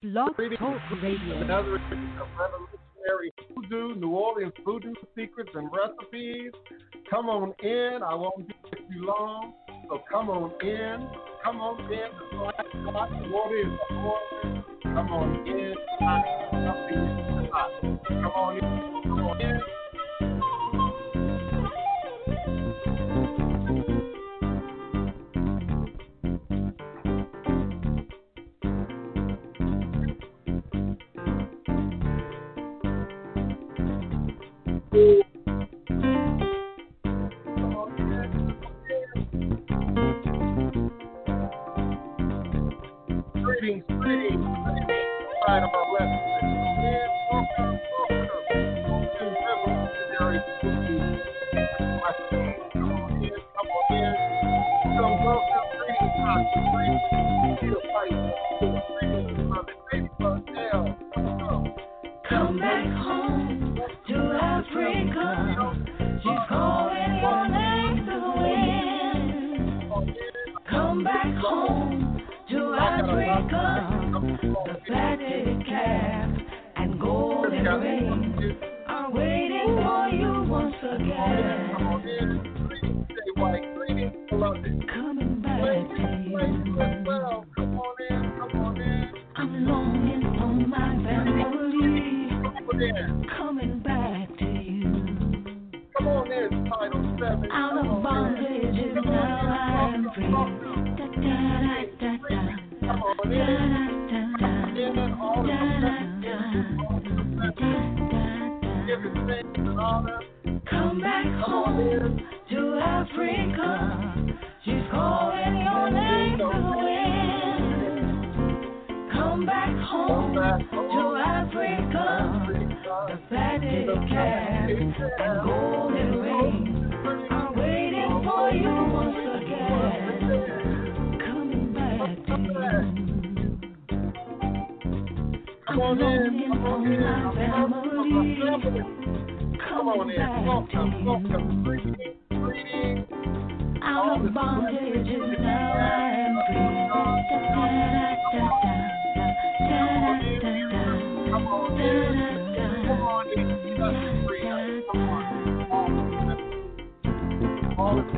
Blog Talk Radio. Another edition of Revolutionary Voodoo, New Orleans Voodoo Secrets and Recipes. Come on in. I won't be with you long. So come on in. Come on in. The black box. The morning? Come on in. Come on in. Come on in. Come on in, come on in, come on in, come on in, welcome, welcome, greetings, greetings. Out of bondage now.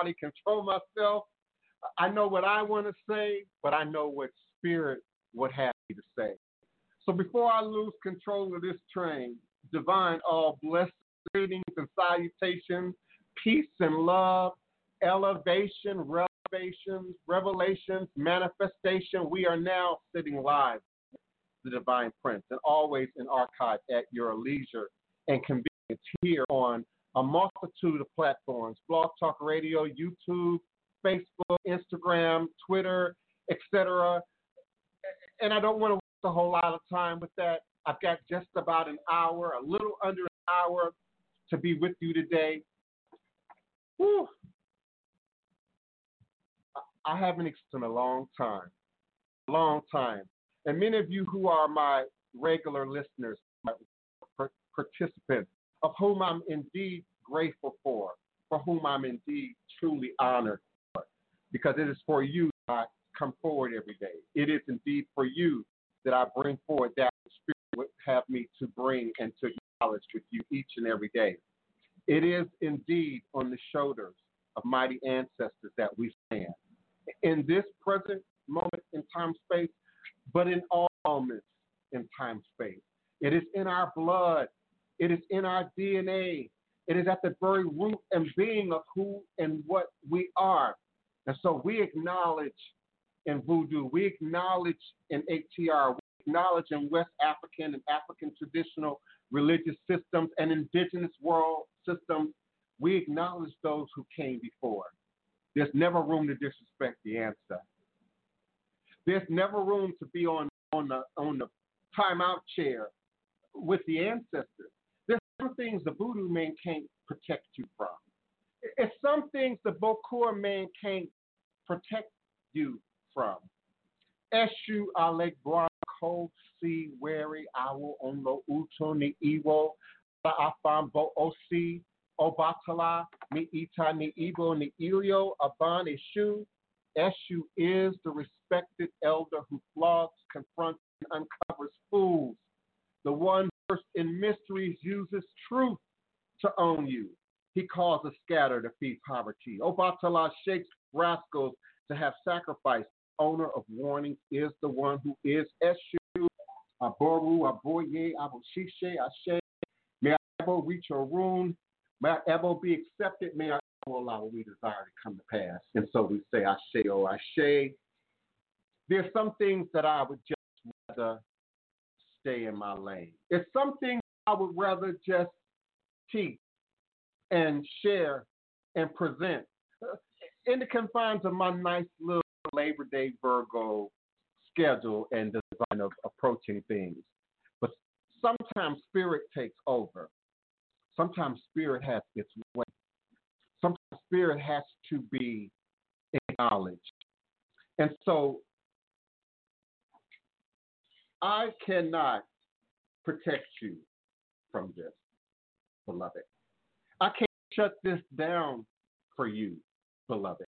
hardly control myself. I know what I want to say, but I know what spirit would have me to say. So before I lose control of this train, divine all blessings greetings and salutations, peace and love, elevation, revelations, revelations, manifestation. We are now sitting live, the Divine Prince, and always in archive at your leisure and convenience here on a multitude of platforms Blog Talk Radio, YouTube, Facebook, Instagram, Twitter, etc. And I don't want to waste a whole lot of time with that. I've got just about an hour, a little under an hour to be with you today. Whew. I haven't experienced in a long time, a long time. And many of you who are my regular listeners, my participants, of whom I'm indeed grateful for, for whom I'm indeed truly honored for, because it is for you that I come forward every day. It is indeed for you that I bring forward that Spirit would have me to bring and to acknowledge with you each and every day. It is indeed on the shoulders of mighty ancestors that we stand. In this present moment in time space, but in all moments in time space. It is in our blood. It is in our DNA. It is at the very root and being of who and what we are. And so we acknowledge in voodoo, we acknowledge in ATR, we acknowledge in West African and African traditional religious systems and indigenous world systems, we acknowledge those who came before. There's never room to disrespect the answer. There's never room to be on, on the on the timeout chair with the ancestors. Some things the voodoo man can't protect you from. It's some things the Bokor man can't protect you from. Eshu Alek Bronco Si Wary Awo Onlo Uto Ni Iwo Afam Bo Osi Obatala Ni Ita Ni Ibo Ni Ilio Aban Eshu. Eshu is the respected elder who flogs, confronts, and uncovers fools. The one in mysteries uses truth to own you. He causes scatter to feed poverty. Oh, Obatala shakes rascals to have sacrifice. Owner of warnings is the one who is Eshu. Aboru, Aboye, Aboshishe, Ashe. May I ever reach a rune. May I ever be accepted. May I ever allow what we desire to come to pass. And so we say, Ashe, oh, Ashe. There's some things that I would just rather stay in my lane. It's something I would rather just teach and share and present in the confines of my nice little Labor Day Virgo schedule and design of approaching things. But sometimes spirit takes over. Sometimes spirit has its way. Sometimes spirit has to be acknowledged. And so I cannot protect you from this, beloved. I can't shut this down for you, beloved.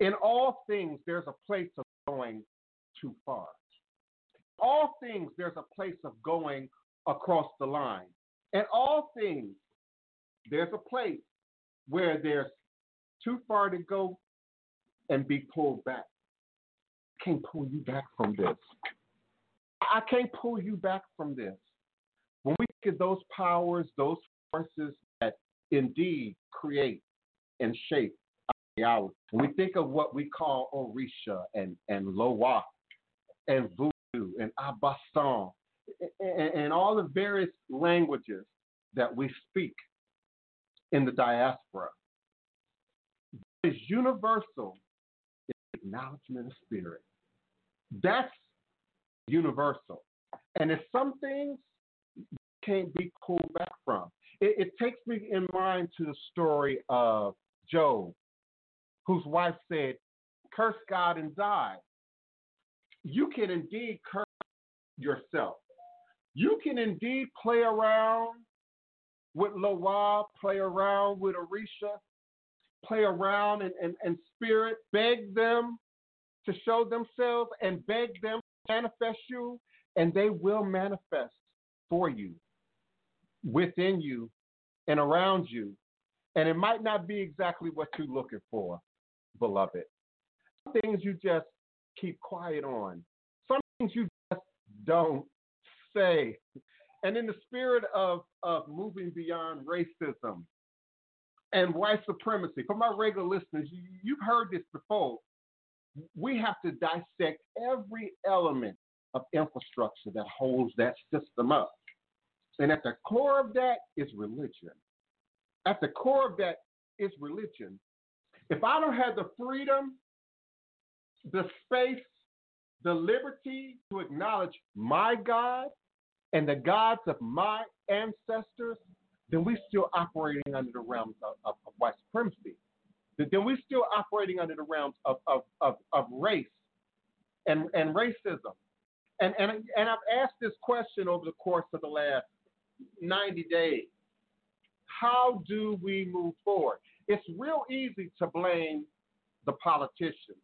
In all things, there's a place of going too far. All things, there's a place of going across the line. In all things, there's a place where there's too far to go and be pulled back. Can't pull you back from this. I can't pull you back from this. When we get those powers, those forces that indeed create and shape our reality, when we think of what we call Orisha and, and Loa and Voodoo and Abasan and, and all the various languages that we speak in the diaspora, is universal is acknowledgement of spirit. That's universal. And it's some things can't be pulled back from. It, it takes me in mind to the story of Job, whose wife said, Curse God and die. You can indeed curse yourself. You can indeed play around with Loa, play around with Orisha, play around and, and, and spirit, beg them to show themselves and beg them manifest you, and they will manifest for you, within you, and around you. And it might not be exactly what you're looking for, beloved. Some things you just keep quiet on. Some things you just don't say. And in the spirit of, of moving beyond racism and white supremacy, for my regular listeners, you, you've heard this before. We have to dissect every element of infrastructure that holds that system up. And at the core of that is religion. At the core of that is religion. If I don't have the freedom, the space, the liberty to acknowledge my God and the gods of my ancestors, then we're still operating under the realms of, of, of white supremacy. Then we're still operating under the realms of, of, of, of race and, and racism. And, and, and I've asked this question over the course of the last 90 days. How do we move forward? It's real easy to blame the politicians,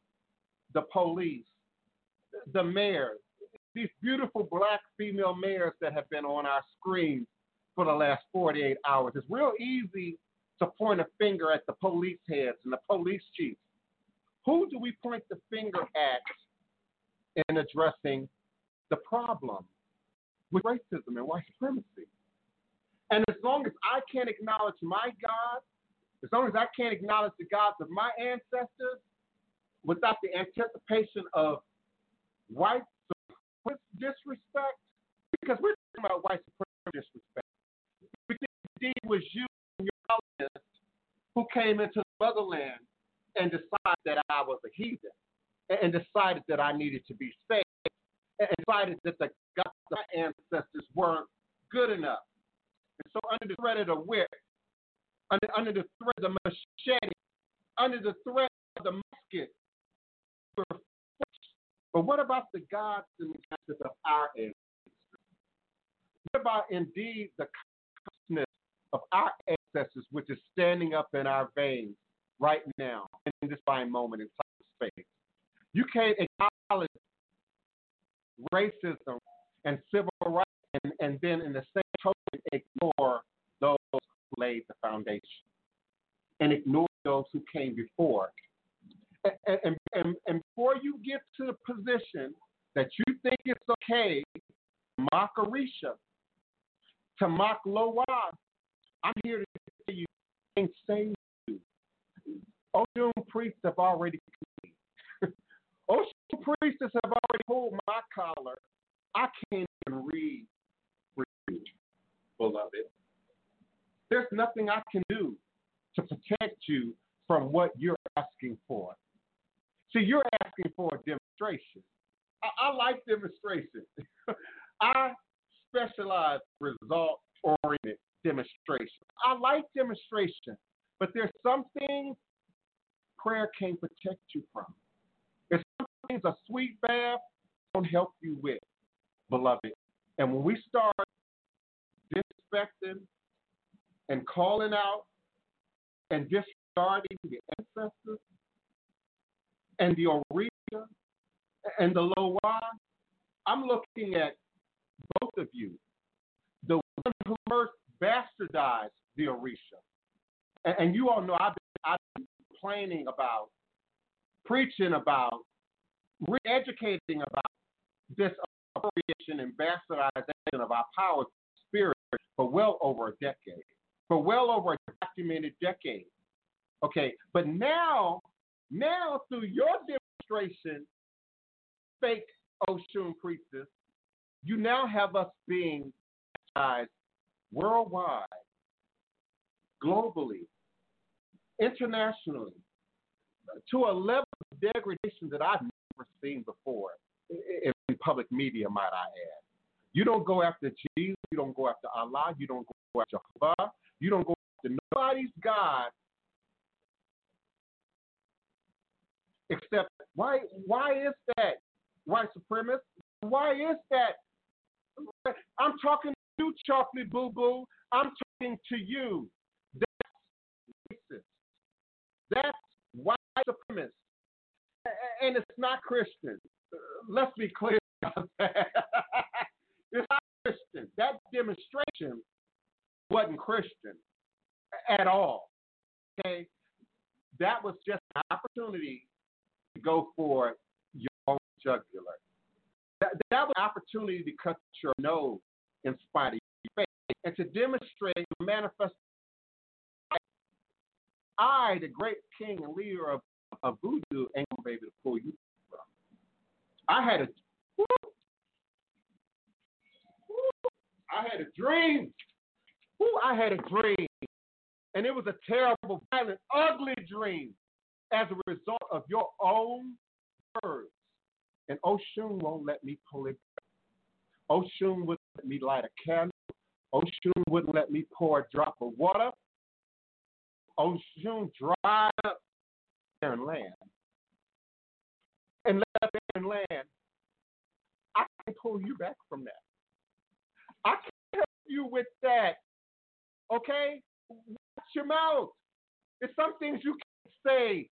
the police, the mayors, these beautiful black female mayors that have been on our screens for the last 48 hours. It's real easy to point a finger at the police heads and the police chiefs. Who do we point the finger at in addressing the problem with racism and white supremacy? And as long as I can't acknowledge my God, as long as I can't acknowledge the gods of my ancestors without the anticipation of white disrespect, because we're talking about white supremacy disrespect. Because indeed was you and your who came into the motherland and decided that I was a heathen and decided that I needed to be saved and decided that the gods of my ancestors weren't good enough and so, under the threat of the whip, under, under the threat of the machete, under the threat of the musket, but what about the gods and the gods of our ancestors? What about indeed the of our ancestors, which is standing up in our veins right now in this fine moment in time and space? You can't acknowledge racism and civil rights and, and then in the same token ignore those who laid the foundation and ignore those who came before. And, and, and, and before you get to the position that you think it's okay to mock Orisha, to mock Loa, I'm here to tell you, and say you. Oshun priests have already Oshun priests have already pulled my collar. I can't even read for you, beloved. There's nothing I can do to protect you from what you're asking for. See, you're asking for a demonstration. I, I like demonstrations. I specialize result oriented demonstration. I like demonstration, but there's some things prayer can't protect you from. There's some things a sweet bath won't help you with, beloved. And when we start disrespecting and calling out and disregarding the ancestors and the Orisha and the Loa, I'm looking at both of you. The one who first bastardized the Orisha. And, and you all know I've been, I've been complaining about, preaching about, re educating about this appropriation and bastardization of our power spirit for well over a decade, for well over a documented decade. Okay, but now, now through your demonstration, fake Oshun priestess, you now have us being worldwide, globally, internationally, to a level of degradation that I've never seen before in public media, might I add. You don't go after Jesus. You don't go after Allah. You don't go after Jehovah. You don't go after nobody's God except why? Why is that? White supremacist? Why is that? I'm talking you, chocolate boo boo. I'm talking to you. That's racist. That's white supremacist. And it's not Christian. Uh, let's be clear about that. It's not Christian. That demonstration wasn't Christian at all. Okay? That was just an opportunity to go for your own jugular. That, that was an opportunity to cut your nose in spite of your faith and to demonstrate and manifest. I, the great king and leader of, of voodoo, ain't gonna be able to pull you from. I had a I had a dream. Ooh, I had a dream. And it was a terrible, violent, ugly dream as a result of your own words. And Oshun won't let me pull it back. Oshun wouldn't let me light a candle. Oshun wouldn't let me pour a drop of water. Oshun dried up barren land. And left barren land. I can pull you back from that. I can help you with that. Okay? Watch your mouth. It's some things you can't say.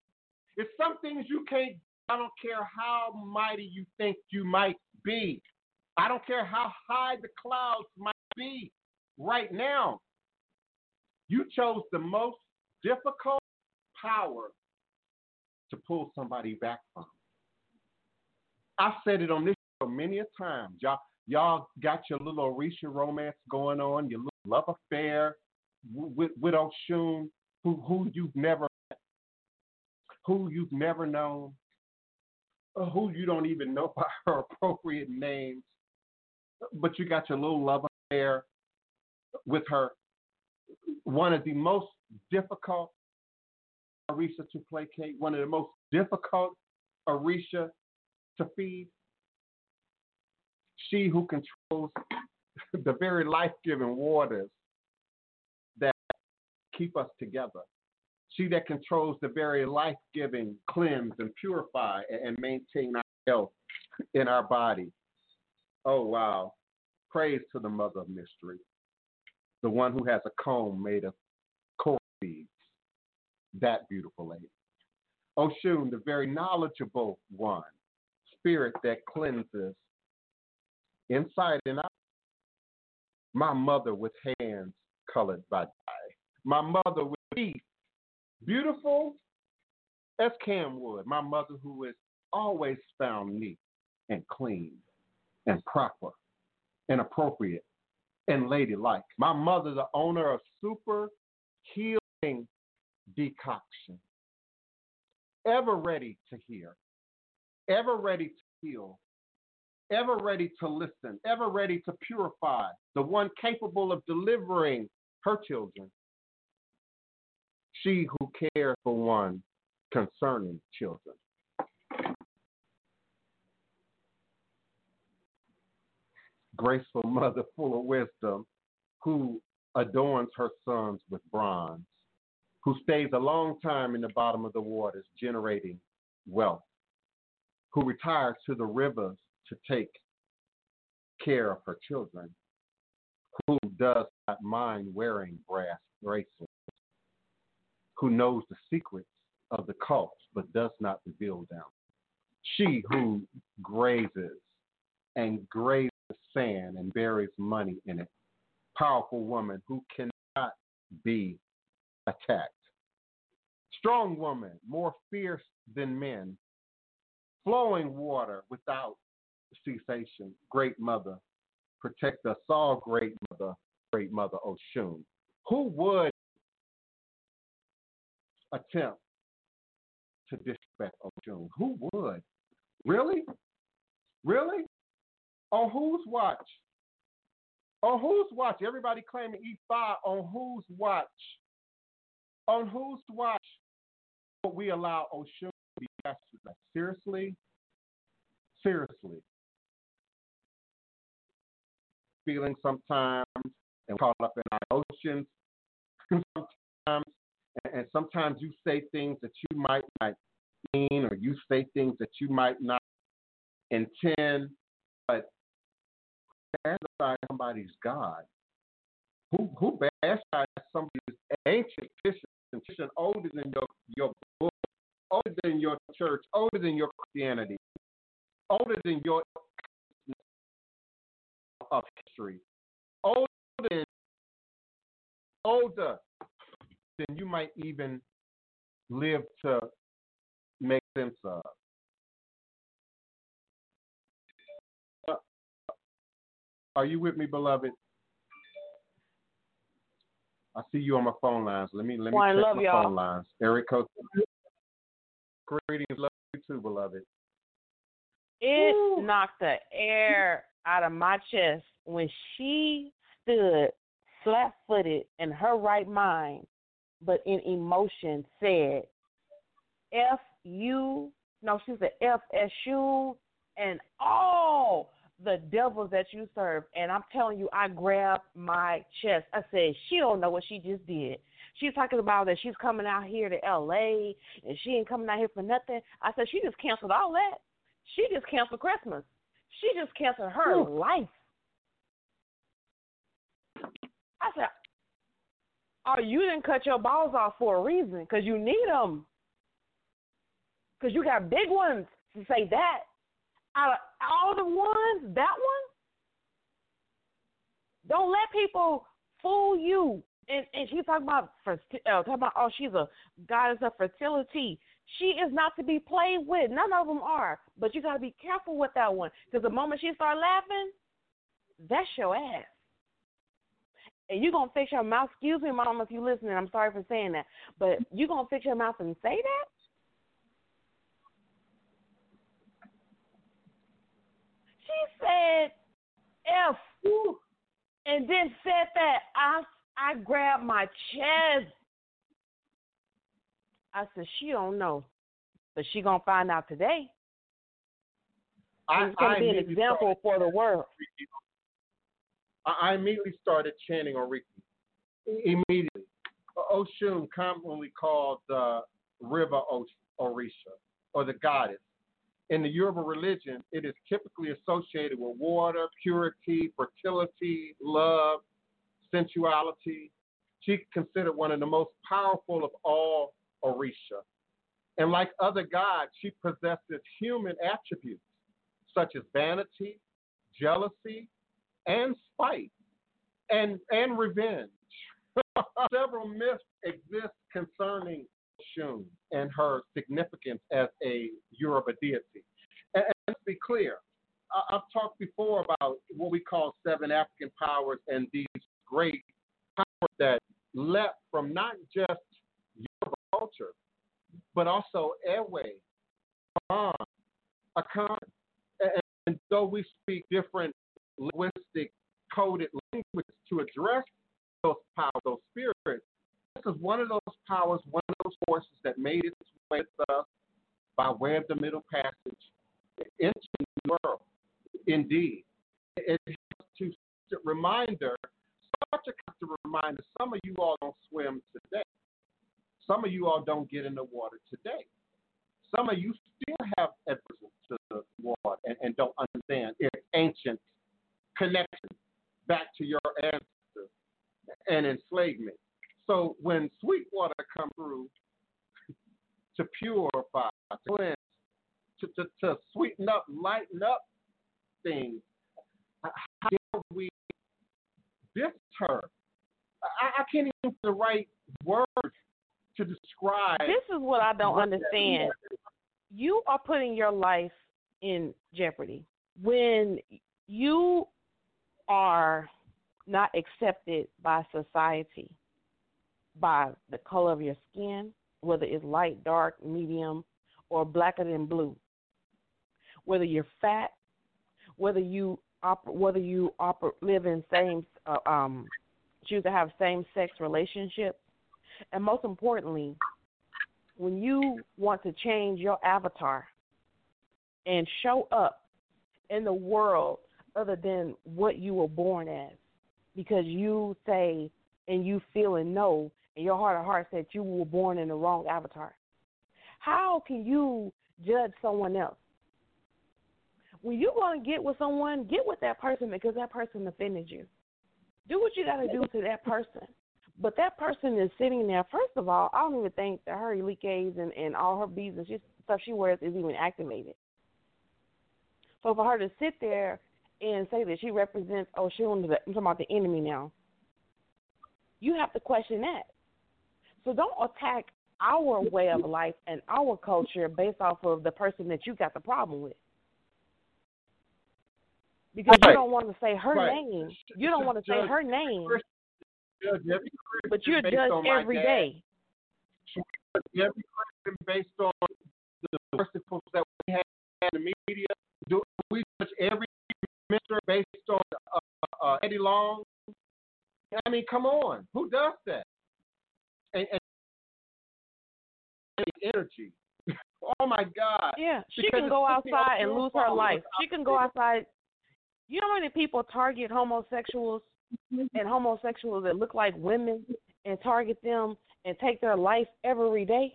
It's some things you can't. I don't care how mighty you think you might be. I don't care how high the clouds might be right now. You chose the most difficult power to pull somebody back from. I've said it on this show many a time. Y'all, y'all got your little Orisha romance going on, your little love affair with, with Oshun, who, who you've never met, who you've never known, who you don't even know by her appropriate names, but you got your little love affair with her. One of the most difficult Orisha to placate, one of the most difficult Orisha to feed. She who controls the very life giving waters that keep us together. She that controls the very life giving, cleanse, and purify and maintain our health in our body. Oh, wow. Praise to the mother of mystery, the one who has a comb made of coral beads. That beautiful lady. Oshun, the very knowledgeable one, spirit that cleanses inside and out. My mother with hands colored by dye. My mother with teeth, beautiful as camwood. My mother who is always found neat and clean and proper and appropriate and ladylike. My mother, the owner of super healing decoction, ever ready to hear, ever ready to heal, ever ready to listen, ever ready to purify, the one capable of delivering her children. She who cares for one concerning children. Graceful mother full of wisdom, who adorns her sons with bronze, who stays a long time in the bottom of the waters generating wealth, who retires to the rivers to take care of her children, who does not mind wearing brass bracelets, who knows the secrets of the cults but does not reveal them. She who grazes and grazes sand and buries money in it. Powerful woman who cannot be attacked. Strong woman, more fierce than men. Flowing water without cessation. Great mother, protect us all, great mother, great mother Oshun. Who would attempt to disrespect Oshun? Who would? Really? Really? On whose watch? On whose watch? Everybody claiming E5 on whose watch? On whose watch would we allow Oshun to be mastered? Seriously? Seriously. Feeling sometimes and caught up in our oceans sometimes and sometimes you say things that you might not mean or you say things that you might not intend, but bastardize somebody's God? Who who bastardize somebody's ancient tradition, older than your your book, older than your church, older than your Christianity, older than your of history, older than older than you might even live to make sense of. Are you with me, beloved? I see you on my phone lines. Let me let me Well, check love my y'all. phone lines. Eric Coach. Greetings, love you too, beloved. It Woo. knocked the air out of my chest when she stood flat footed in her right mind, but in emotion said, F you, no, she said F S U, and all the devils that you serve. And I'm telling you, I grabbed my chest. I said, she don't know what she just did. She's talking about that she's coming out here to L.A. and she ain't coming out here for nothing. I said, she just canceled all that. She just canceled Christmas. She just canceled her Ooh. life. I said, oh, you didn't cut your balls off for a reason because you need them. Because you got big ones to say that. Of all the ones, that one? Don't let people fool you. And and she's talking about uh, talking about oh she's a goddess of fertility. She is not to be played with. None of them are. But you got to be careful with that one because the moment she start laughing, that's your ass. And you gonna fix your mouth. Excuse me, mama, if you listening. I'm sorry for saying that, but you gonna fix your mouth and say that? She said F and then said that I I grabbed my chest. I said she don't know, but she gonna find out today. I, It's gonna be an example for the world. I I immediately started chanting on Ricky. Immediately. Uh, Oshun, commonly called the river Orisha, or the goddess. In the Yoruba religion, it is typically associated with water, purity, fertility, love, sensuality. She's considered one of the most powerful of all Orisha. And like other gods, she possesses human attributes such as vanity, jealousy, and spite, and and revenge. Several myths exist concerning Shun and her significance as a Yoruba deity. And, and let's be clear, I, I've talked before about what we call seven African powers and these great powers that leapt from not just Yoruba culture, but also Ewe, bond, Akan. And, and though we speak different linguistic coded languages to address those powers, those spirits, is one of those powers, one of those forces that made its way to us by way of the Middle Passage into the world. Indeed, it has to reminder, such a constant reminder. Some of you all don't swim today. Some of you all don't get in the water today. Some of you still have aversion to the water and, and don't understand its ancient connection back to your ancestors and enslavement. So when sweet water comes through to purify, to cleanse, to, to, to sweeten up, lighten up things, how dare we deter? I, I can't even find the right words to describe. This is what I don't what understand. You are putting your life in jeopardy when you are not accepted by society by the color of your skin, whether it's light, dark, medium, or blacker than blue. Whether you're fat, whether you op- whether you oper- live in same uh, um choose to have same sex relationships, and most importantly, when you want to change your avatar and show up in the world other than what you were born as, because you say and you feel and know in your heart of hearts that you were born in the wrong avatar. How can you judge someone else? When you're going to get with someone, get with that person because that person offended you. Do what you got to do to that person. But that person is sitting there. First of all, I don't even think that her eleke and, and all her beads and she, stuff she wears is even activated. So for her to sit there and say that she represents oh, Oshun, I'm talking about the enemy now, you have to question that. So don't attack our way of life and our culture based off of the person that you got the problem with. Because you don't want to say her Right. name. You don't want to say her name, Judge every but you're judged every dad. every Christian based on the merciful that we have in the media? Do we judge every minister based on uh, uh, Eddie Long I mean, come on, who does that? Energy. oh my God. Yeah, she Because can go outside and lose her life. She can go outside. You know how many people target homosexuals mm-hmm. and homosexuals that look like women and target them and take their life every day?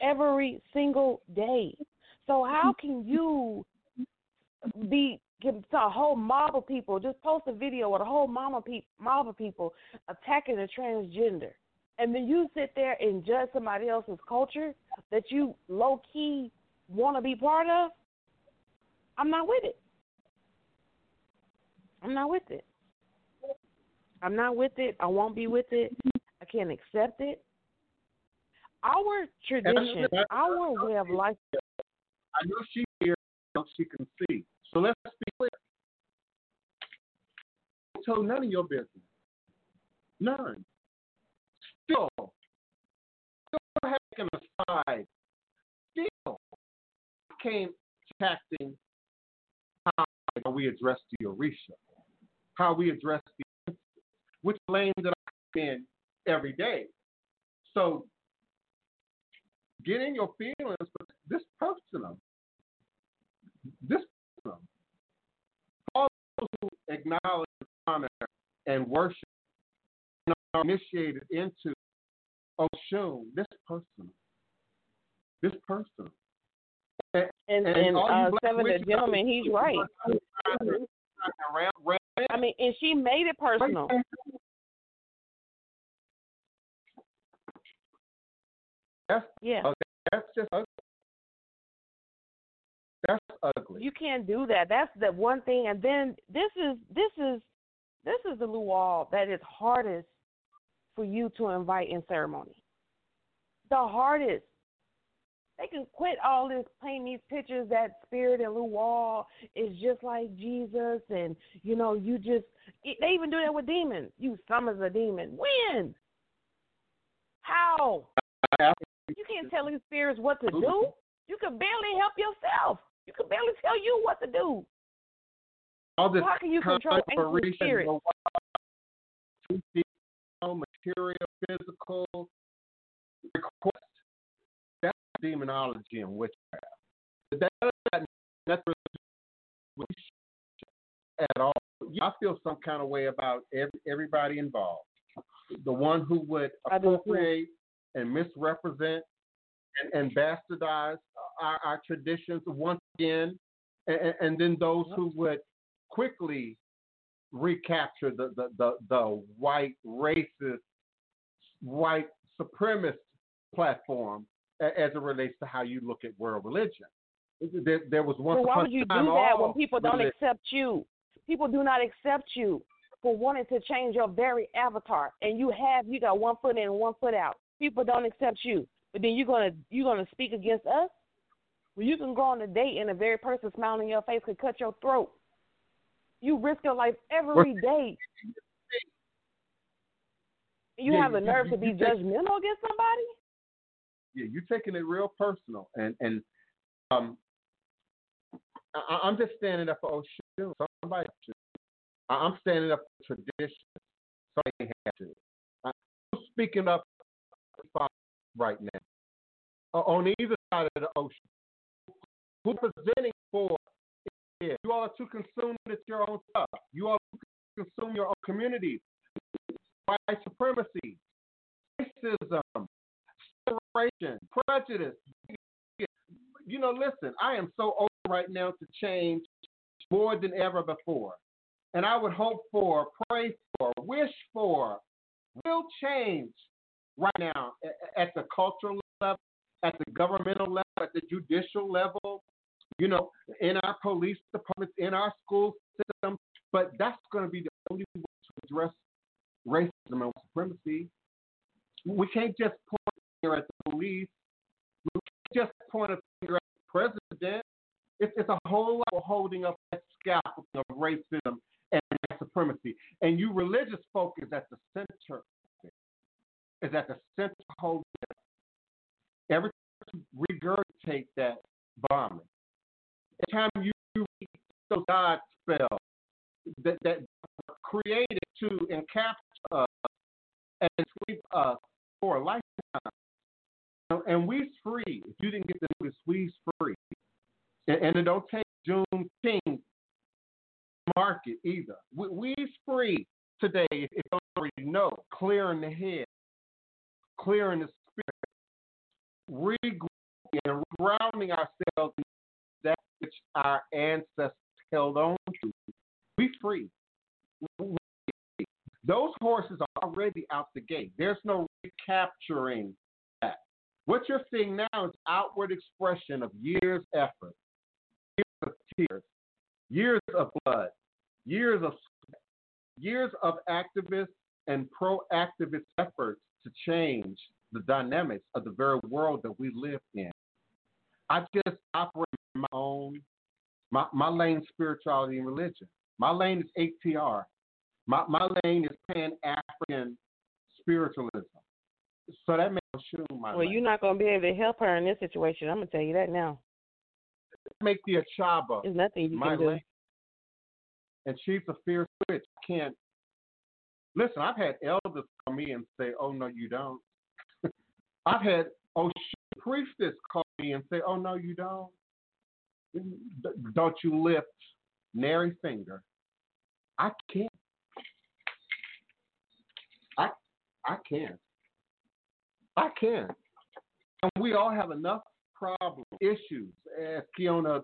Every single day. So how can mm-hmm. you be a whole mob of people just post a video with a whole mob of, pe- mob of people attacking a transgender, and then you sit there and judge somebody else's culture that you low key want to be part of? I'm not with it. I'm not with it. I'm not with it. I won't be with it. I can't accept it. Our tradition, our way of life. I know she hears, she can see. So let's be clear. Told none of your business. None. Still, still taking aside. Still came attacking how we address the Orisha, how we address the which lane that I'm in every day. So get in your feelings, but this personal. This personal. All those who acknowledge, honor, and worship are initiated into Oshun, this personal. This personal. And And and all you uh, seven the gentleman, he's right. Around, I mean, and she made it personal. That's Yeah. okay. That's just ugly. That's ugly. You can't do that. That's the one thing. And then this is this is this is the Loa that is hardest for you to invite in ceremony. The hardest. They can quit all this painting these pictures that spirit and Loa is just like Jesus, and you know you just they even do that with demons. You summons a demon. When? How? You can't tell these spirits what to do. You can barely help yourself. You can barely tell you what to do. All this How can you control conjuration, spirits? Material, physical request. That's demonology and witchcraft. That doesn't nothing to do with at all. I feel some kind of way about every, everybody involved. The one who would I do too. appropriate and misrepresent and, and bastardize our, our traditions once again, and, and then those who would quickly recapture the, the, the, the white racist, white supremacist platform as it relates to how you look at world religion. There, there was once Well, why would you do that when people don't accept you? People do not accept you for wanting to change your very avatar, and you have you got one foot in and one foot out. People don't accept you, but then you're gonna you're gonna speak against us. Well, you can go on a date and the very person smiling in your face could cut your throat. You risk your life every day. You Yeah, have the nerve you- to be judgmental against somebody? yeah, you're taking it real personal, and and um, I, I'm just standing up for Oshun. Somebody, I'm standing up for tradition. Somebody has to. I'm speaking up right now uh, on either side of the ocean. Who's presenting for? Yeah, you all are too consumed with your own stuff. You all consume your own community. White supremacy, racism, separation, prejudice. You know, listen, I am so open right now to change more than ever before. And I would hope for, pray for, wish for real change right now a- at the cultural level, at the governmental level, at the judicial level, you know, in our police departments, in our school system. But that's going to be the only way to address racism and supremacy. We can't just point a finger at the police. We can't just point a finger at the president. It's, it's a whole lot of holding up that scalp of racism and supremacy. And you religious folk is at the center. of it. Is at the center holding it. Every time you regurgitate that bombing, every time you read those God spells that, that created to encapture us and sweep us for a lifetime. And we's free. If you didn't get the notice, we's free. And, and it don't take Juneteenth market either. We, we's free today, if you already know. Clearing the head, clearing the spirit, regrouping and grounding ourselves in that which our ancestors held on to. We free. Those horses are already out the gate. There's no recapturing that. What you're seeing now is outward expression of years' effort, years of tears, years of blood, years of years of activist and proactivist efforts to change the dynamics of the very world that we live in. I just operate my own, my, my lane spirituality and religion. My lane is ATR. My, my lane is Pan African spiritualism. So that makes sure my Well, lane. you're not going to be able to help her in this situation. I'm going to tell you that now. make the Achaba There's nothing you my can do. lane. And she's a fierce witch. I can't. Listen, I've had elders call me and say, oh, no, you don't. I've had Oshun priestess call me and say, oh, no, you don't. Don't you lift nary finger. I can't. I I can't. I can't. And we all have enough problems, issues, as Kiona,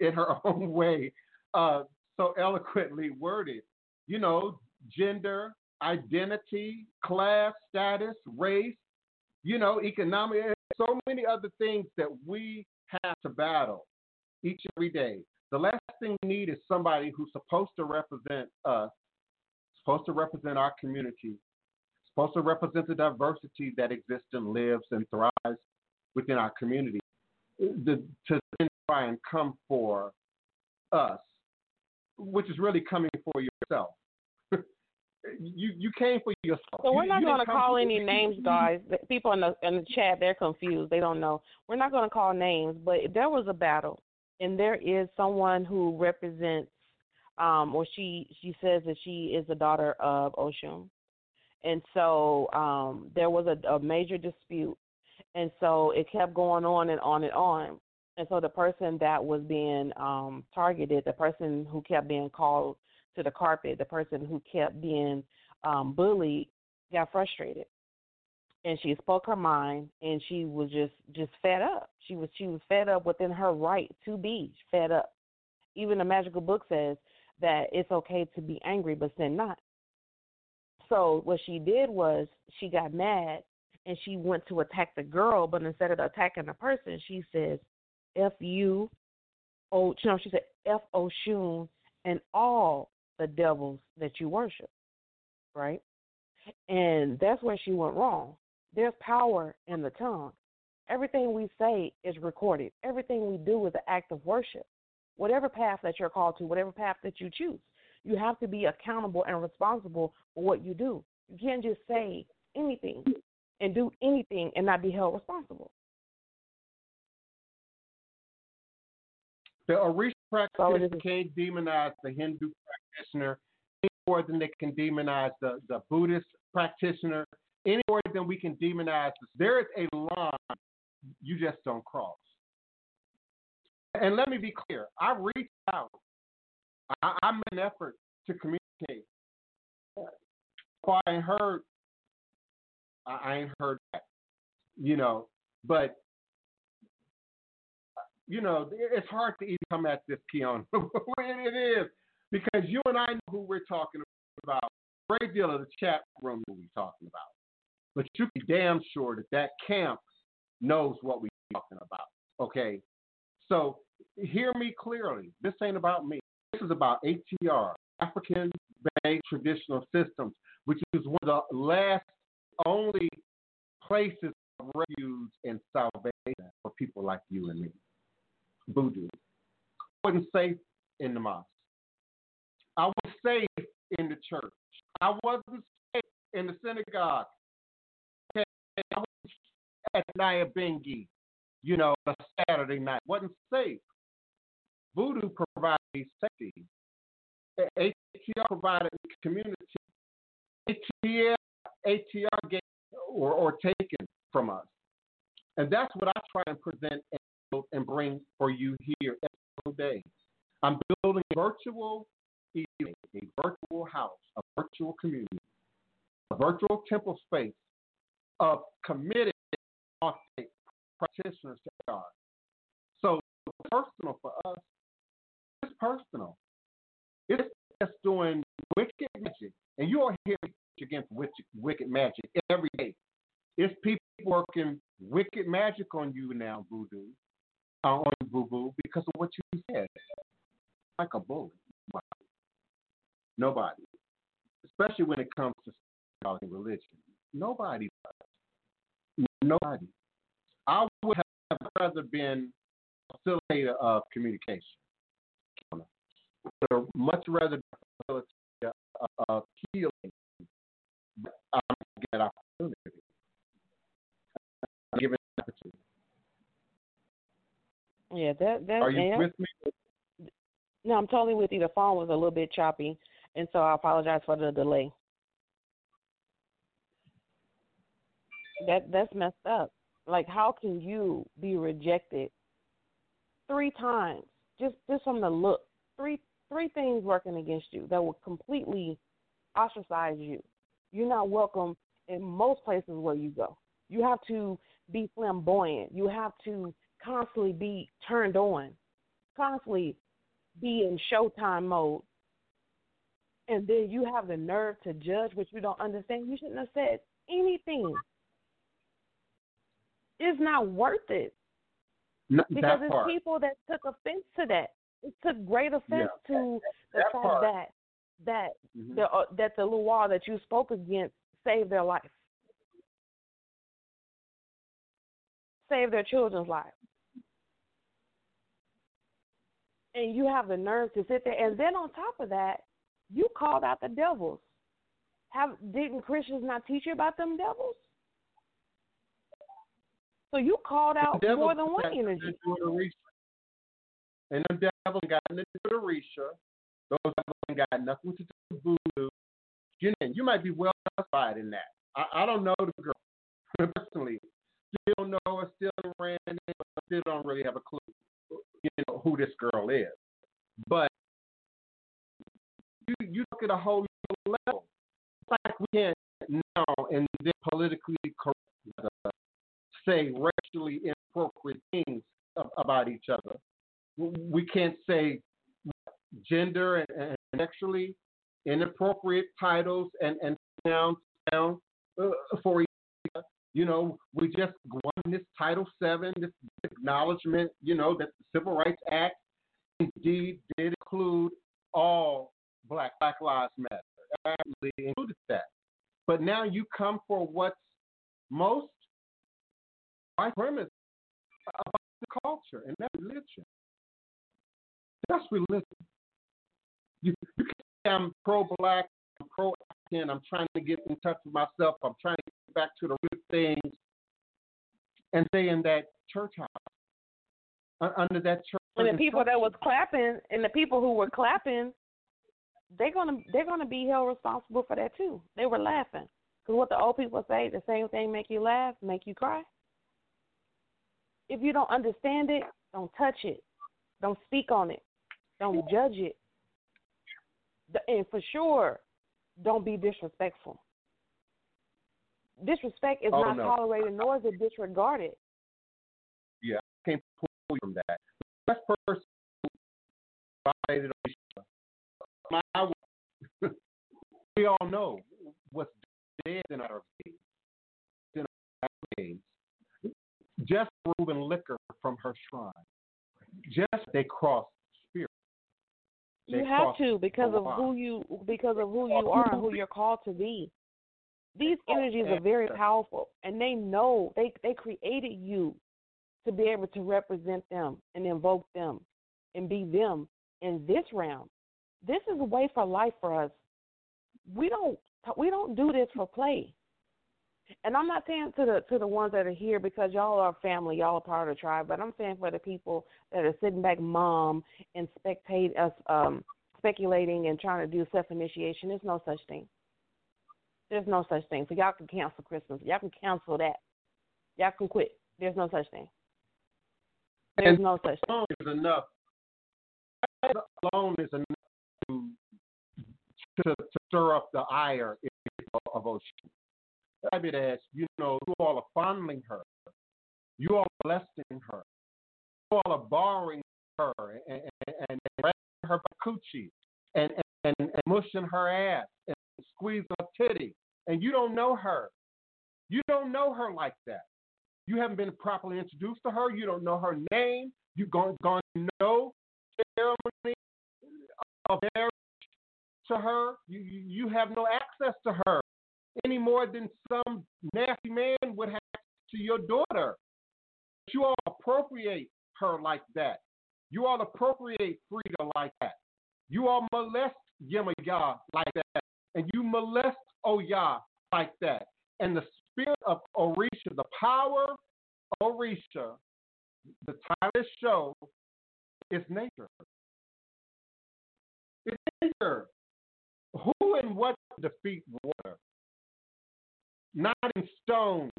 in her own way, uh, so eloquently worded. You know, gender, identity, class, status, race, you know, economic, so many other things that we have to battle each and every day. The last thing we need is somebody who's supposed to represent us, supposed to represent our community, supposed to represent the diversity that exists and lives and thrives within our community, the, to then try and come for us, which is really coming for yourself. you you came for yourself. So we're not going to call any names, guys. People in the in the chat, they're confused. They don't know. We're not going to call names, but there was a battle, and there is someone who represents, um, or she she says that she is the daughter of Oshun, and so um, there was a, a major dispute, and so it kept going on and on and on, and so the person that was being um, targeted, the person who kept being called to the carpet, the person who kept being um, bullied, got frustrated, and she spoke her mind, and she was just just fed up. She was she was fed up within her right to be fed up. Even the magical book says that it's okay to be angry, but sin not. So what she did was she got mad and she went to attack the girl, but instead of attacking the person, she says, "F you, oh, no," she said, "F Oshun and all the devils that you worship." Right, and that's where she went wrong. There's power in the tongue. Everything we say is recorded. Everything we do is an act of worship. Whatever path that you're called to, whatever path that you choose, you have to be accountable and responsible for what you do. You can't just say anything and do anything and not be held responsible. The Orisha is- can't demonize the Hindu practitioner any more than they can demonize the, the Buddhist practitioner, any more than we can demonize this. There is a line you just don't cross. And let me be clear I reached out, I, I made an effort to communicate. I ain't heard, I, I ain't heard that, you know, but you know, it's hard to even come at this, Keon. it is because you and I know who we're talking about. A great deal of the chat room that we're talking about, but you can be damn sure that that camp knows what we're talking about. Okay, so hear me clearly. This ain't about me. This is about ATR, African Bank Traditional Systems, which is one of the last only places of refuge and salvation for people like you and me voodoo. I wasn't safe in the mosque. I was safe in the church. I wasn't safe in the synagogue. I was at Bengi, you know, a Saturday night. Wasn't safe. Voodoo provided safety. ATR provided community. ATR, ATR gave or, or taken from us. And that's what I try and present and, bring for you here every day. I'm building a virtual evening, a virtual house, a virtual community, a virtual temple space of committed practitioners to God. So personal for us, personal. It's just doing wicked magic. And you are hear against wicked, wicked magic every day. It's people working wicked magic on you now, voodoo, uh, on boo boo, because of what you said. Like a bully. Nobody. Especially when it comes to religion. Nobody does. Nobody. I would have rather been a facilitator of communication. Would much rather facilitator of uh, healing. Uh, I'm um, get opportunity. Given opportunity. Yeah, that that. Are you yeah. with me? No, I'm totally with you. The phone was a little bit choppy, and so I apologize for the delay. That that's messed up. Like, how can you be rejected three times just just from the look? Three three things working against you that will completely ostracize you. You're not welcome in most places where you go. You have to be flamboyant. You have to constantly be turned on, constantly be in showtime mode. And then you have the nerve to judge which you don't understand. You shouldn't have said anything. It's not worth it. N- Because it's part. people that took offense to that. It took great offense Yeah. to the That fact part. that that Mhm. the uh, that the law that you spoke against saved their life, saved their children's lives, and you have the nerve to sit there, and then on top of that, you called out the devils. Have didn't Christians not teach you about them devils? So you called out more than one energy. And them devils got into the Orisha. Those devils ain't got nothing to do with voodoo. You, know, you might be well justified in that. I, I don't know the girl personally. Still know her, still ran in, still don't really have a clue, you know, who this girl is. But you you look at a whole level. It's like we can't now and then politically correct uh, say racially inappropriate things about each other. We can't say gender and, and sexually inappropriate titles and, and nouns down uh, for. You know, we just won this Title VII, this acknowledgement, you know, that the Civil Rights Act indeed did include all Black Black Lives Matter. Actually included that. But now you come for what's most white premise about the culture and that religion. That's religion. You, you can say I'm pro-black, I'm pro-African, I'm trying to get in touch with myself, I'm trying to get back to the real things, and stay in that church house, under that church. And the people that was clapping, and the people who were clapping, they're gonna they're gonna be held responsible for that too. They were laughing because what the old people say, the same thing make you laugh, make you cry. If you don't understand it, don't touch it, don't speak on it, don't judge it, and for sure, don't be disrespectful. Disrespect is Oh, not no. tolerated, nor is it disregarded. Yeah, I can't pull you from that. The best person violated my, we all know what's dead in our veins. In our days. Just removing liquor from her shrine. Just they crossed You have to because of who you because of who you are and who you're called to be. These energies are very powerful, and they know they they created you to be able to represent them and invoke them and be them in this realm. This is a way for life for us. We don't we don't do this for play. And I'm not saying to the to the ones that are here because y'all are family, y'all are part of the tribe, but I'm saying for the people that are sitting back, mom, and spectate us, um, speculating and trying to do self initiation. There's no such thing. There's no such thing. So y'all can cancel Christmas. Y'all can cancel that. Y'all can quit. There's no such thing. There's And no such thing. is enough. Alone is enough to, to, to stir up the ire of Oshun. David asks, you know, you all are fondling her. You all are blessing her. You all are borrowing her and, and, and grabbing her coochie and, and, and mushing her ass and squeezing her titty. And you don't know her. You don't know her like that. You haven't been properly introduced to her. You don't know her name. You've gone, gone to no ceremony of marriage to her. You, you, you have no access to her any more than some nasty man would have to your daughter. You all appropriate her like that. You all appropriate Frida like that. You all molest Yemaya like that. And you molest oh Oya like that. And the spirit of Orisha, the power of Orisha, the this show is nature. It's nature. Who and what defeat water? Not in stone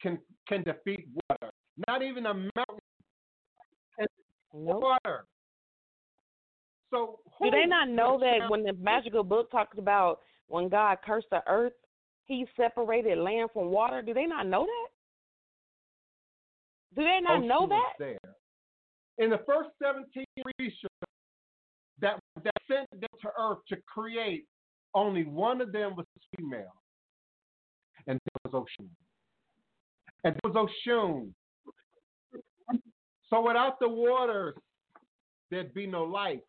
can can defeat water. Not even a mountain can Nope. water. So who Do they not know that when the magical book talks about when God cursed the earth, He separated land from water? Do they not know that? Do they not oh, Oshun know that? There. In the first 17 research that, that sent them to Earth to create, only one of them was female. Oshun. And that was Oshun. So without the waters, there'd be no life.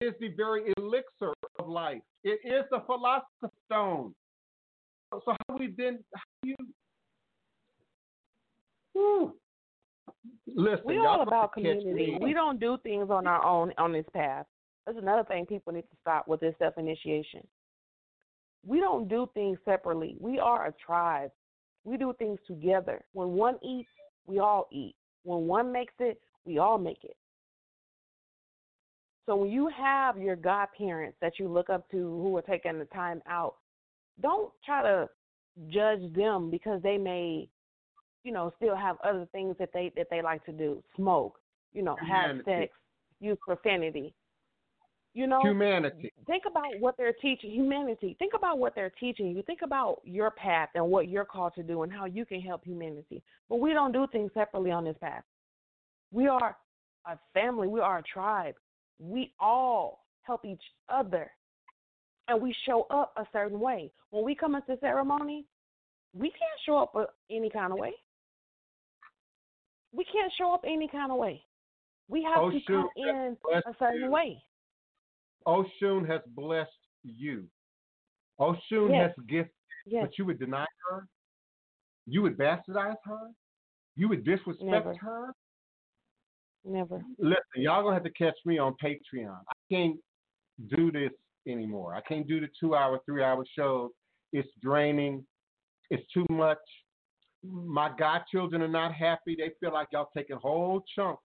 It is the very elixir of life. It is the philosopher's stone. So how we then how you Whew. Listen, We y'all about community. We don't do things on our own on this path. That's another thing people need to stop with this self initiation. We don't do things separately. We are a tribe. We do things together. When one eats, we all eat. When one makes it, we all make it. So when you have your godparents that you look up to who are taking the time out, don't try to judge them because they may, you know, still have other things that they that they like to do. Smoke, you know, have sex, use profanity. You know, Humanity. think about what they're teaching humanity. Think about what they're teaching you. Think about your path and what you're called to do and how you can help humanity. But we don't do things separately on this path. We are a family. We are a tribe. We all help each other. And we show up a certain way. When we come into ceremony we can't show up any kind of way. We can't show up any kind of way. We have Oh, to shoot. come in Bless a certain you. way Oshun has blessed you. Oshun Yes. has gifted, yes but you would deny her. You would bastardize her. You would disrespect Never. her. never Listen, y'all gonna have to catch me on Patreon. I can't do this anymore. I can't do the two-hour, three-hour shows. It's draining. It's too much. My godchildren are not happy. They feel like y'all taking whole chunks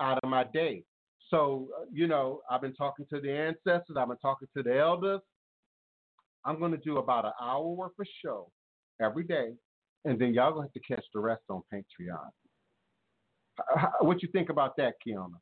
out of my day. So, uh, you know, I've been talking to the ancestors. I've been talking to the elders. I'm going to do about an hour worth of show every day, and then y'all going to have to catch the rest on Patreon. What you think about that, Kiana?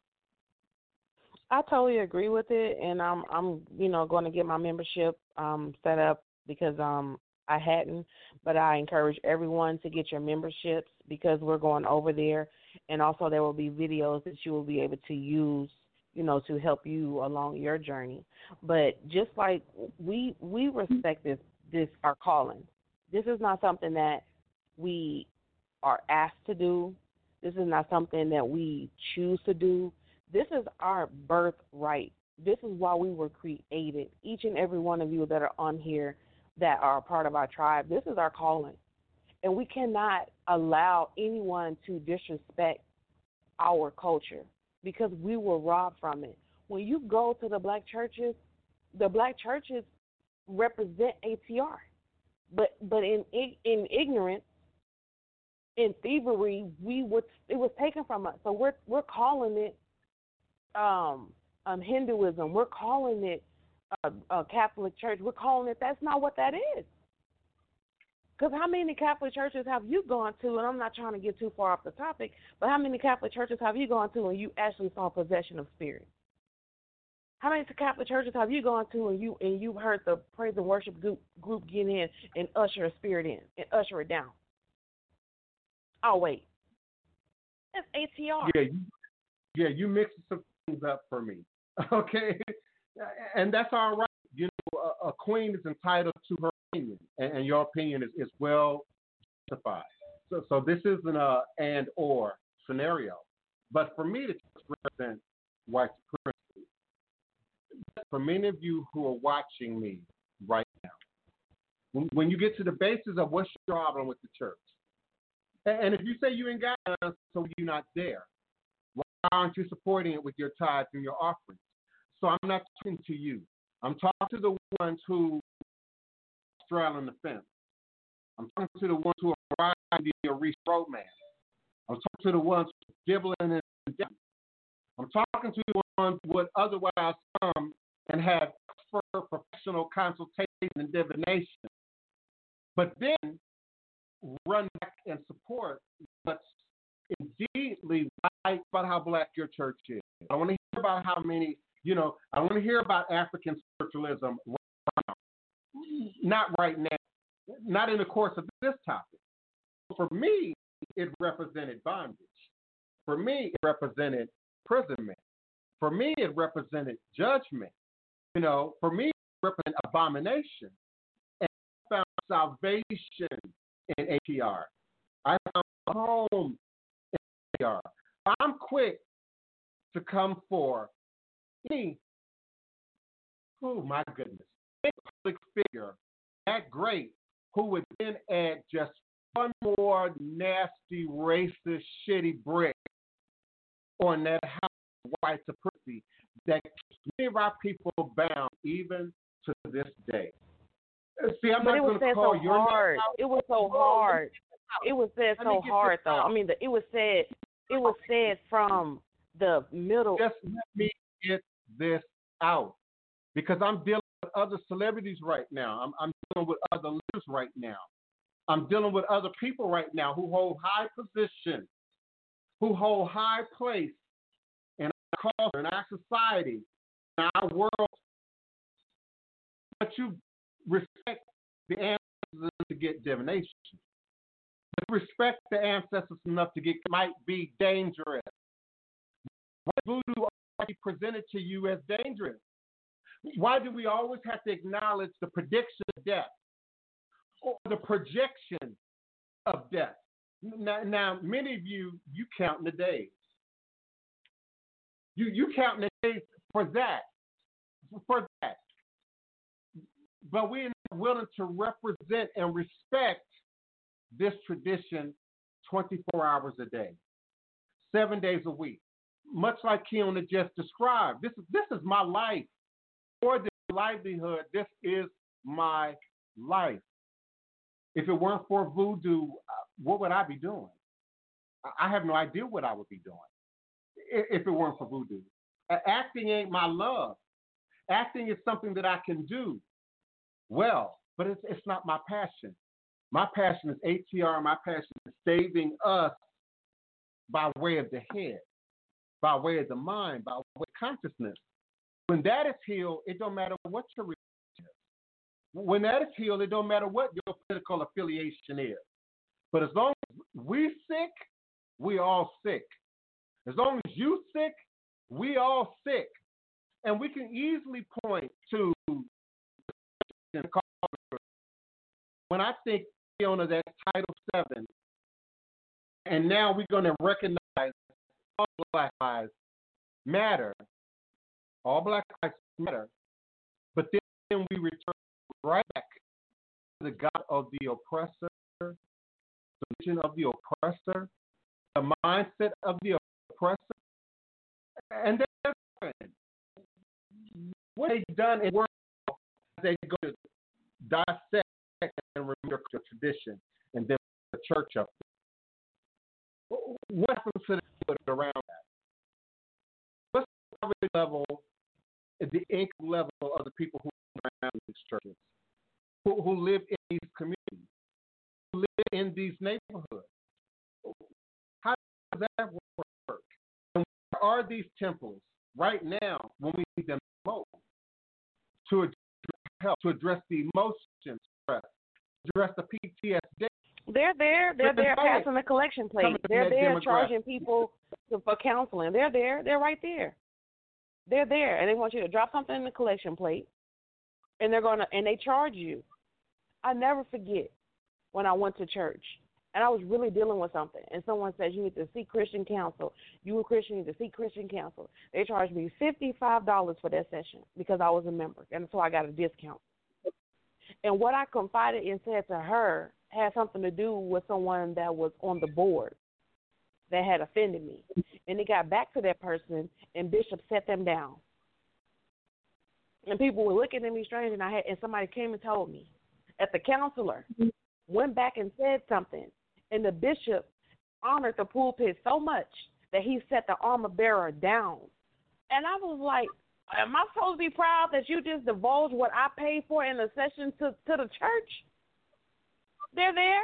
I totally agree with it, and I'm I'm you know going to get my membership um set up because um I hadn't, but I encourage everyone to get your memberships because we're going over there, and also there will be videos that you will be able to use you know to help you along your journey. But just like we we respect this this our calling. This is not something that we are asked to do. This is not something that we choose to do this is our birthright. This is why we were created. Each and every one of you that are on here that are part of our tribe, this is our calling. And we cannot allow anyone to disrespect our culture because we were robbed from it. When you go to the black churches, the black churches represent ATR. But but in in ignorance, in thievery, we would it was taken from us. So we're we're calling it um um, Hinduism. We're calling it a, a Catholic Church. We're calling it. That's not what that is. Because how many Catholic churches have you gone to? And I'm not trying to get too far off the topic, but how many Catholic churches have you gone to and you actually saw possession of spirit? How many Catholic churches have you gone to and you and you heard the praise and worship group, group get in and usher a spirit in and usher it down? Oh wait, that's ATR. Yeah, you, yeah, you mixed some things up for me. Okay, and that's all right. You know, a, a queen is entitled to her opinion, and, and your opinion is, is well justified. So, so this isn't a uh, and or scenario. But for me to represent white supremacy, for many of you who are watching me right now, when, when you get to the basis of what's your problem with the church, and, and if you say you ain't got none, so you're not there, why aren't you supporting it with your tithes and your offerings? So I'm not talking to you. I'm talking to the ones who straddling the fence. I'm talking to the ones who are riding the Reese romance. I'm talking to the ones dibbling and. I'm talking to the ones who would otherwise come and have professional consultation and divination, but then run back and support what's indeedly right about how black your church is. I want to hear about how many, you know, I want to hear about African spiritualism right now. Not right now, not in the course of this topic. For me, it represented bondage. For me, it represented imprisonment. For me, it represented judgment. You know, for me, it represented abomination. And I found salvation in ATR. I found home in ATR. I'm quick to come for any, oh my goodness, any public figure that great who would then add just one more nasty, racist, shitty brick on that house of white supremacy that keeps many of our people bound even to this day. Uh, see, I'm but not going to call so your hard. It was so hard. It was said so hard though. out. I mean, the, it was said. It was said from the middle. Just let me get this out because I'm dealing other celebrities right now. I'm, I'm dealing with other leaders right now. I'm dealing with other people right now who hold high position, who hold high place in our culture, in our society, in our world. But you respect the ancestors to get divination. But respect the ancestors enough to get might be dangerous. What voodoo already presented to you as dangerous? Why do we always have to acknowledge the prediction of death or the projection of death? Now, now many of you, you count the days. You you count the days for that, for that. But we're not willing to represent and respect this tradition 24 hours a day, seven days a week. Much like Keona just described, this is this is my life. For this livelihood, this is my life. If it weren't for voodoo, uh, what would I be doing? I- have no idea what I would be doing if it weren't for voodoo. Acting ain't my love. Acting is something that I can do well, but it's, it's not my passion. My passion is ATR. My passion is saving us by way of the head, by way of the mind, by way of consciousness. When that is healed, it don't matter what your religion is. When that is healed, it don't matter what your political affiliation is. But as long as we sick, we all sick. As long as you sick, we all sick. And we can easily point to when I think Fiona, that Title Seven, and now we're going to recognize all Black lives matter, all Black lives matter, but then we return right back to the God of the oppressor, the religion of the oppressor, the mindset of the oppressor, and then what they've done in world, they go to dissect and remember your tradition and then the church up there. What happens to the around that? What's the poverty level the income level of the people who are around these churches, who, who live in these communities, who live in these neighborhoods. How does that work? And where are these temples right now when we need them most to address help, to address the emotions, stress, address the PTSD? They're there. They're there passing the collection plate. They're there charging people for counseling. They're there. They're right there. They're there, and they want you to drop something in the collection plate, and they're gonna and they charge you. I never forget when I went to church and I was really dealing with something, and someone says you need to see Christian counsel. You a Christian, need to see Christian counsel. They charged me fifty five dollars for that session because I was a member, and so I got a discount. And what I confided and said to her had something to do with someone that was on the board that had offended me. And it got back to that person, and Bishop set them down. And people were looking at me strange, and I had, and somebody came and told me that the counselor went back and said something, and the bishop honored the pulpit so much that he set the armor bearer down. And I was like, am I supposed to be proud that you just divulged what I paid for in a session to to the church? They're there.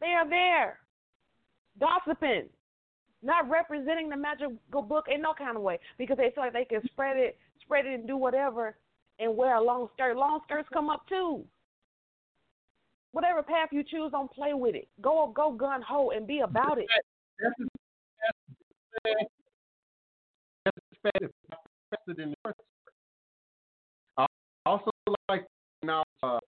They are there. Gossiping. Not representing the magical book in no kind of way. Because they feel like they can spread it spread it and do whatever and wear a long skirt. Long skirts come up too. Whatever path you choose, don't play with it. Go go gun ho and be about it. I also like now uh,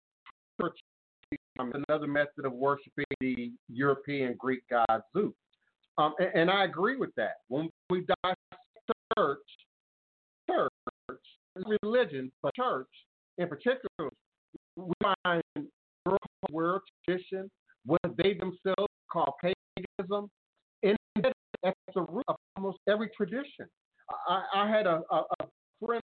um, another method of worshiping the European Greek god Zeus, um, and, and I agree with that. When we dissect church, church, religion, but church in particular, we find world, tradition, what they themselves call paganism, and that's the root of almost every tradition. I, I had a, a, a friend,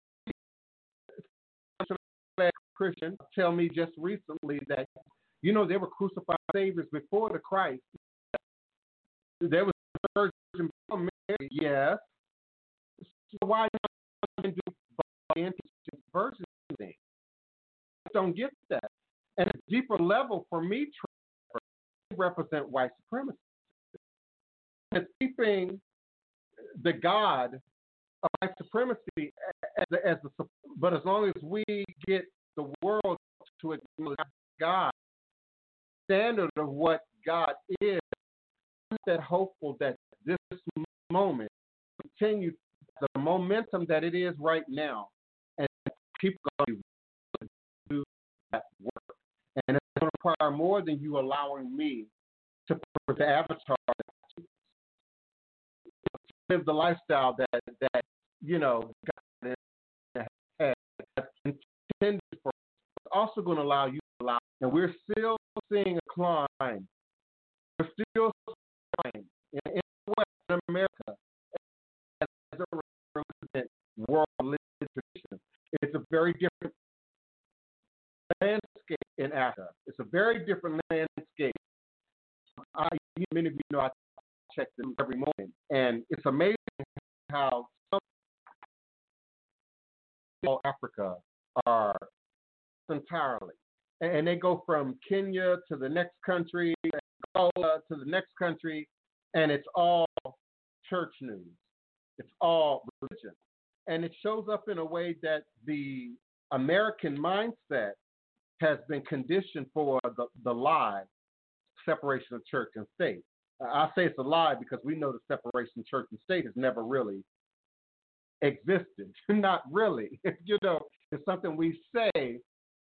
Christian, tell me just recently that you know there were crucified saviors before the Christ. There was a virgin Mary, yes. So why not do anti virgin thing? Don't get that. And a deeper level for me, represent white supremacy. It's keeping the God of white supremacy as, as the, but as long as we get the world to acknowledge God, standard of what God is, I'm that hopeful that this moment continue the momentum that it is right now, and people are going to do that work, and it's going to require more than you allowing me to put the avatar live the lifestyle that that you know God has intended for. It's also going to allow you to allow, and we're still seeing a climb. We're still seeing in, in Western America as a represent world tradition. It's a very different landscape in Africa. It's a very different landscape. I, many of you know I check them every morning, and it's amazing how some all Africa are entirely, and they go from Kenya to the next country, Angola to the next country, and it's all church news. It's all religion, and it shows up in a way that the American mindset has been conditioned for the, the lie separation of church and state. I say it's a lie because we know the separation of church and state has never really existed. Not really. you know, it's something we say,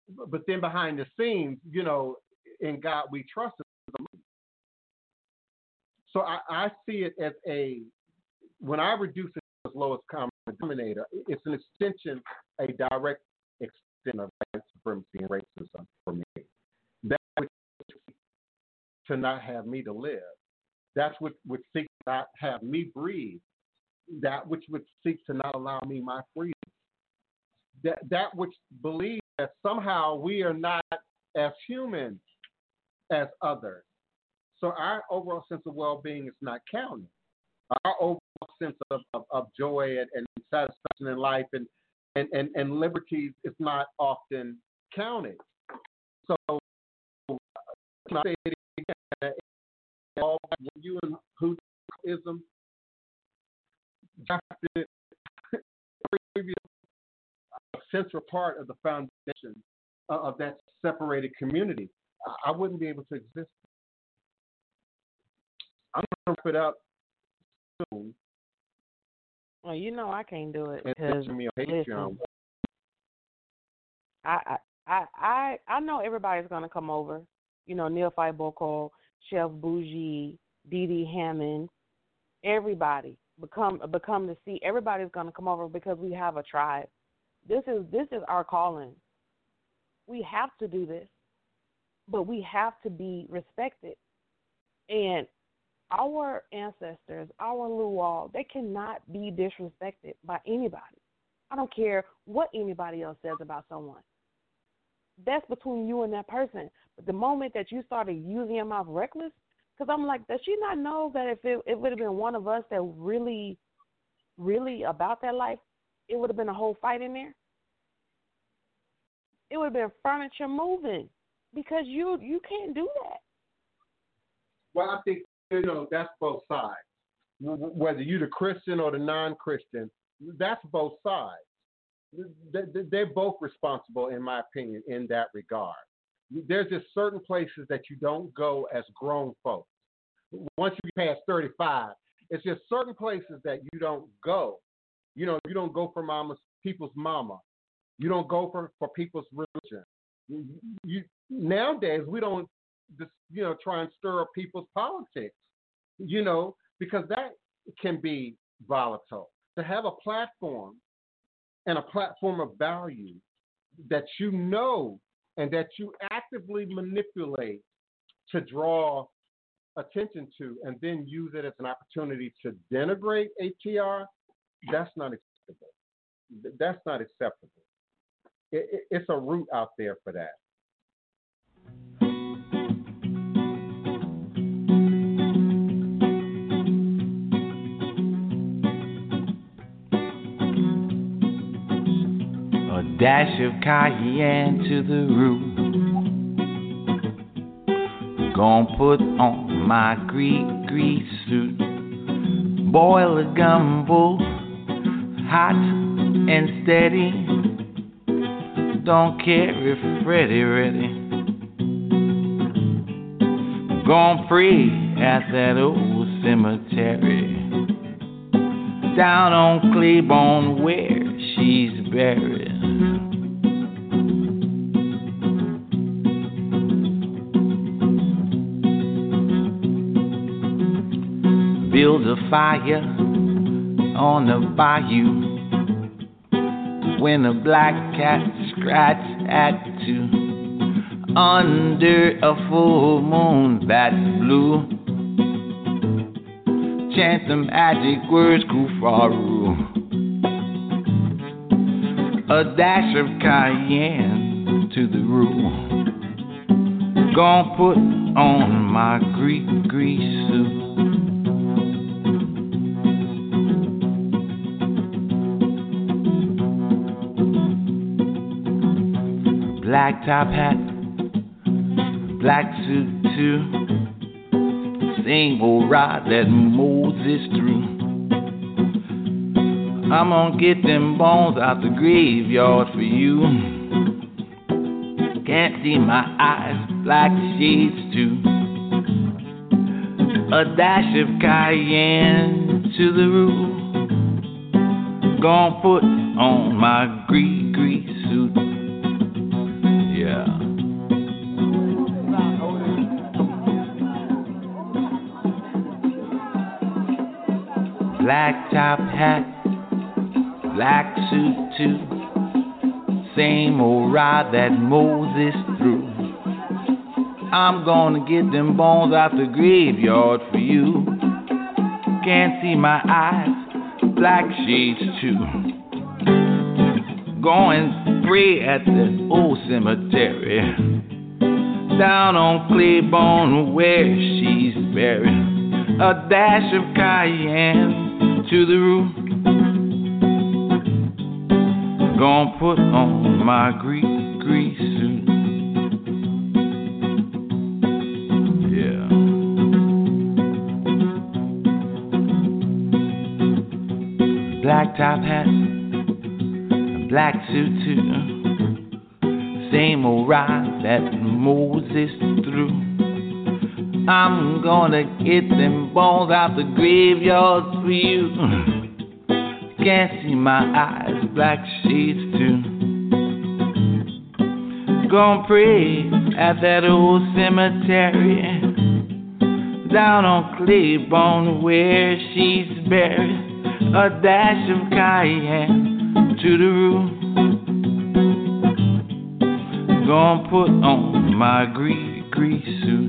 but then behind the scenes, you know, in God we trust. So I, I see it as a, when I reduce it to its lowest common denominator, it's an extension, a direct extension of white supremacy and racism for me. That which to not have me to live. That's what would seek to not have me breathe. That which would seek to not allow me my freedom. That that which believes that somehow we are not as human as others. So our overall sense of well-being is not counted. Our overall sense of, of, of joy and, and satisfaction in life and and, and, and liberties is not often counted. So, uh, I say it again, all you and Hoodism drafted a central part of the foundation uh, of that separated community. I wouldn't be able to exist. I'm going to wrap it up soon. Well, you know I can't do it because me on Patreon. I I I I know everybody's gonna come over. You know, Neil Fight Boko, Chef Bougie, Dee Dee Hammond, everybody become become to see. Everybody's gonna come over because we have a tribe. This is this is our calling. We have to do this, but we have to be respected. And our ancestors, our Loa, they cannot be disrespected by anybody. I don't care what anybody else says about someone. That's between you and that person. But the moment that you started using your mouth reckless, because I'm like, does she not know that if it, it would have been one of us that really, really about that life, it would have been a whole fight in there? It would have been furniture moving because you you can't do that. Well, I think you know that's both sides. Whether you're the Christian or the non-Christian, that's both sides. Th- th- They're both responsible, in my opinion, in that regard. There's just certain places that you don't go as grown folks. Once you past 35, it's just certain places that you don't go. You know, you don't go for mama's people's mama. You don't go for for people's religion. You, you nowadays we don't just you know try and stir up people's politics. You know because that can be volatile. To have a platform and a platform of value that you know and that you actively manipulate to draw attention to and then use it as an opportunity to denigrate ATR, that's not acceptable. That's not acceptable. It, it, it's a route out there for that. A dash of cayenne to the root. Gonna put on my Greek grease suit. Boil a gumbo, hot and steady. Don't care if Freddy ready. Gonna pray at that old cemetery. Down on Claiborne where she's buried. Build a fire on the bayou. When the black cat scratch at two. Under a full moon that's blue. Chant the magic words, Kufaru. A dash of cayenne to the roux. Gonna put on my Greek grease suit. Black top hat, black suit too. Same old ride that Moses through. I'm gonna get them bones out the graveyard for you. Can't see my eyes, black shades too. A dash of cayenne to the roof. Gonna put on my grease Black top hat, black suit too. Same old ride that Moses threw. I'm gonna get them bones out the graveyard for you. Can't see my eyes, black shades too. Go and pray at the old cemetery. Down on Claiborne where she's buried. A dash of cayenne to the roof. Gonna put on my grease, grease suit. Yeah. Black top hat, a black suit too. Same old ride that Moses. I'm gonna get them bones out the graveyards for you. Mm. Can't see my eyes, black shades too. Gonna pray at that old cemetery down on Claiborne where she's buried. A dash of cayenne to the room. Gonna put on my grease, grease suit.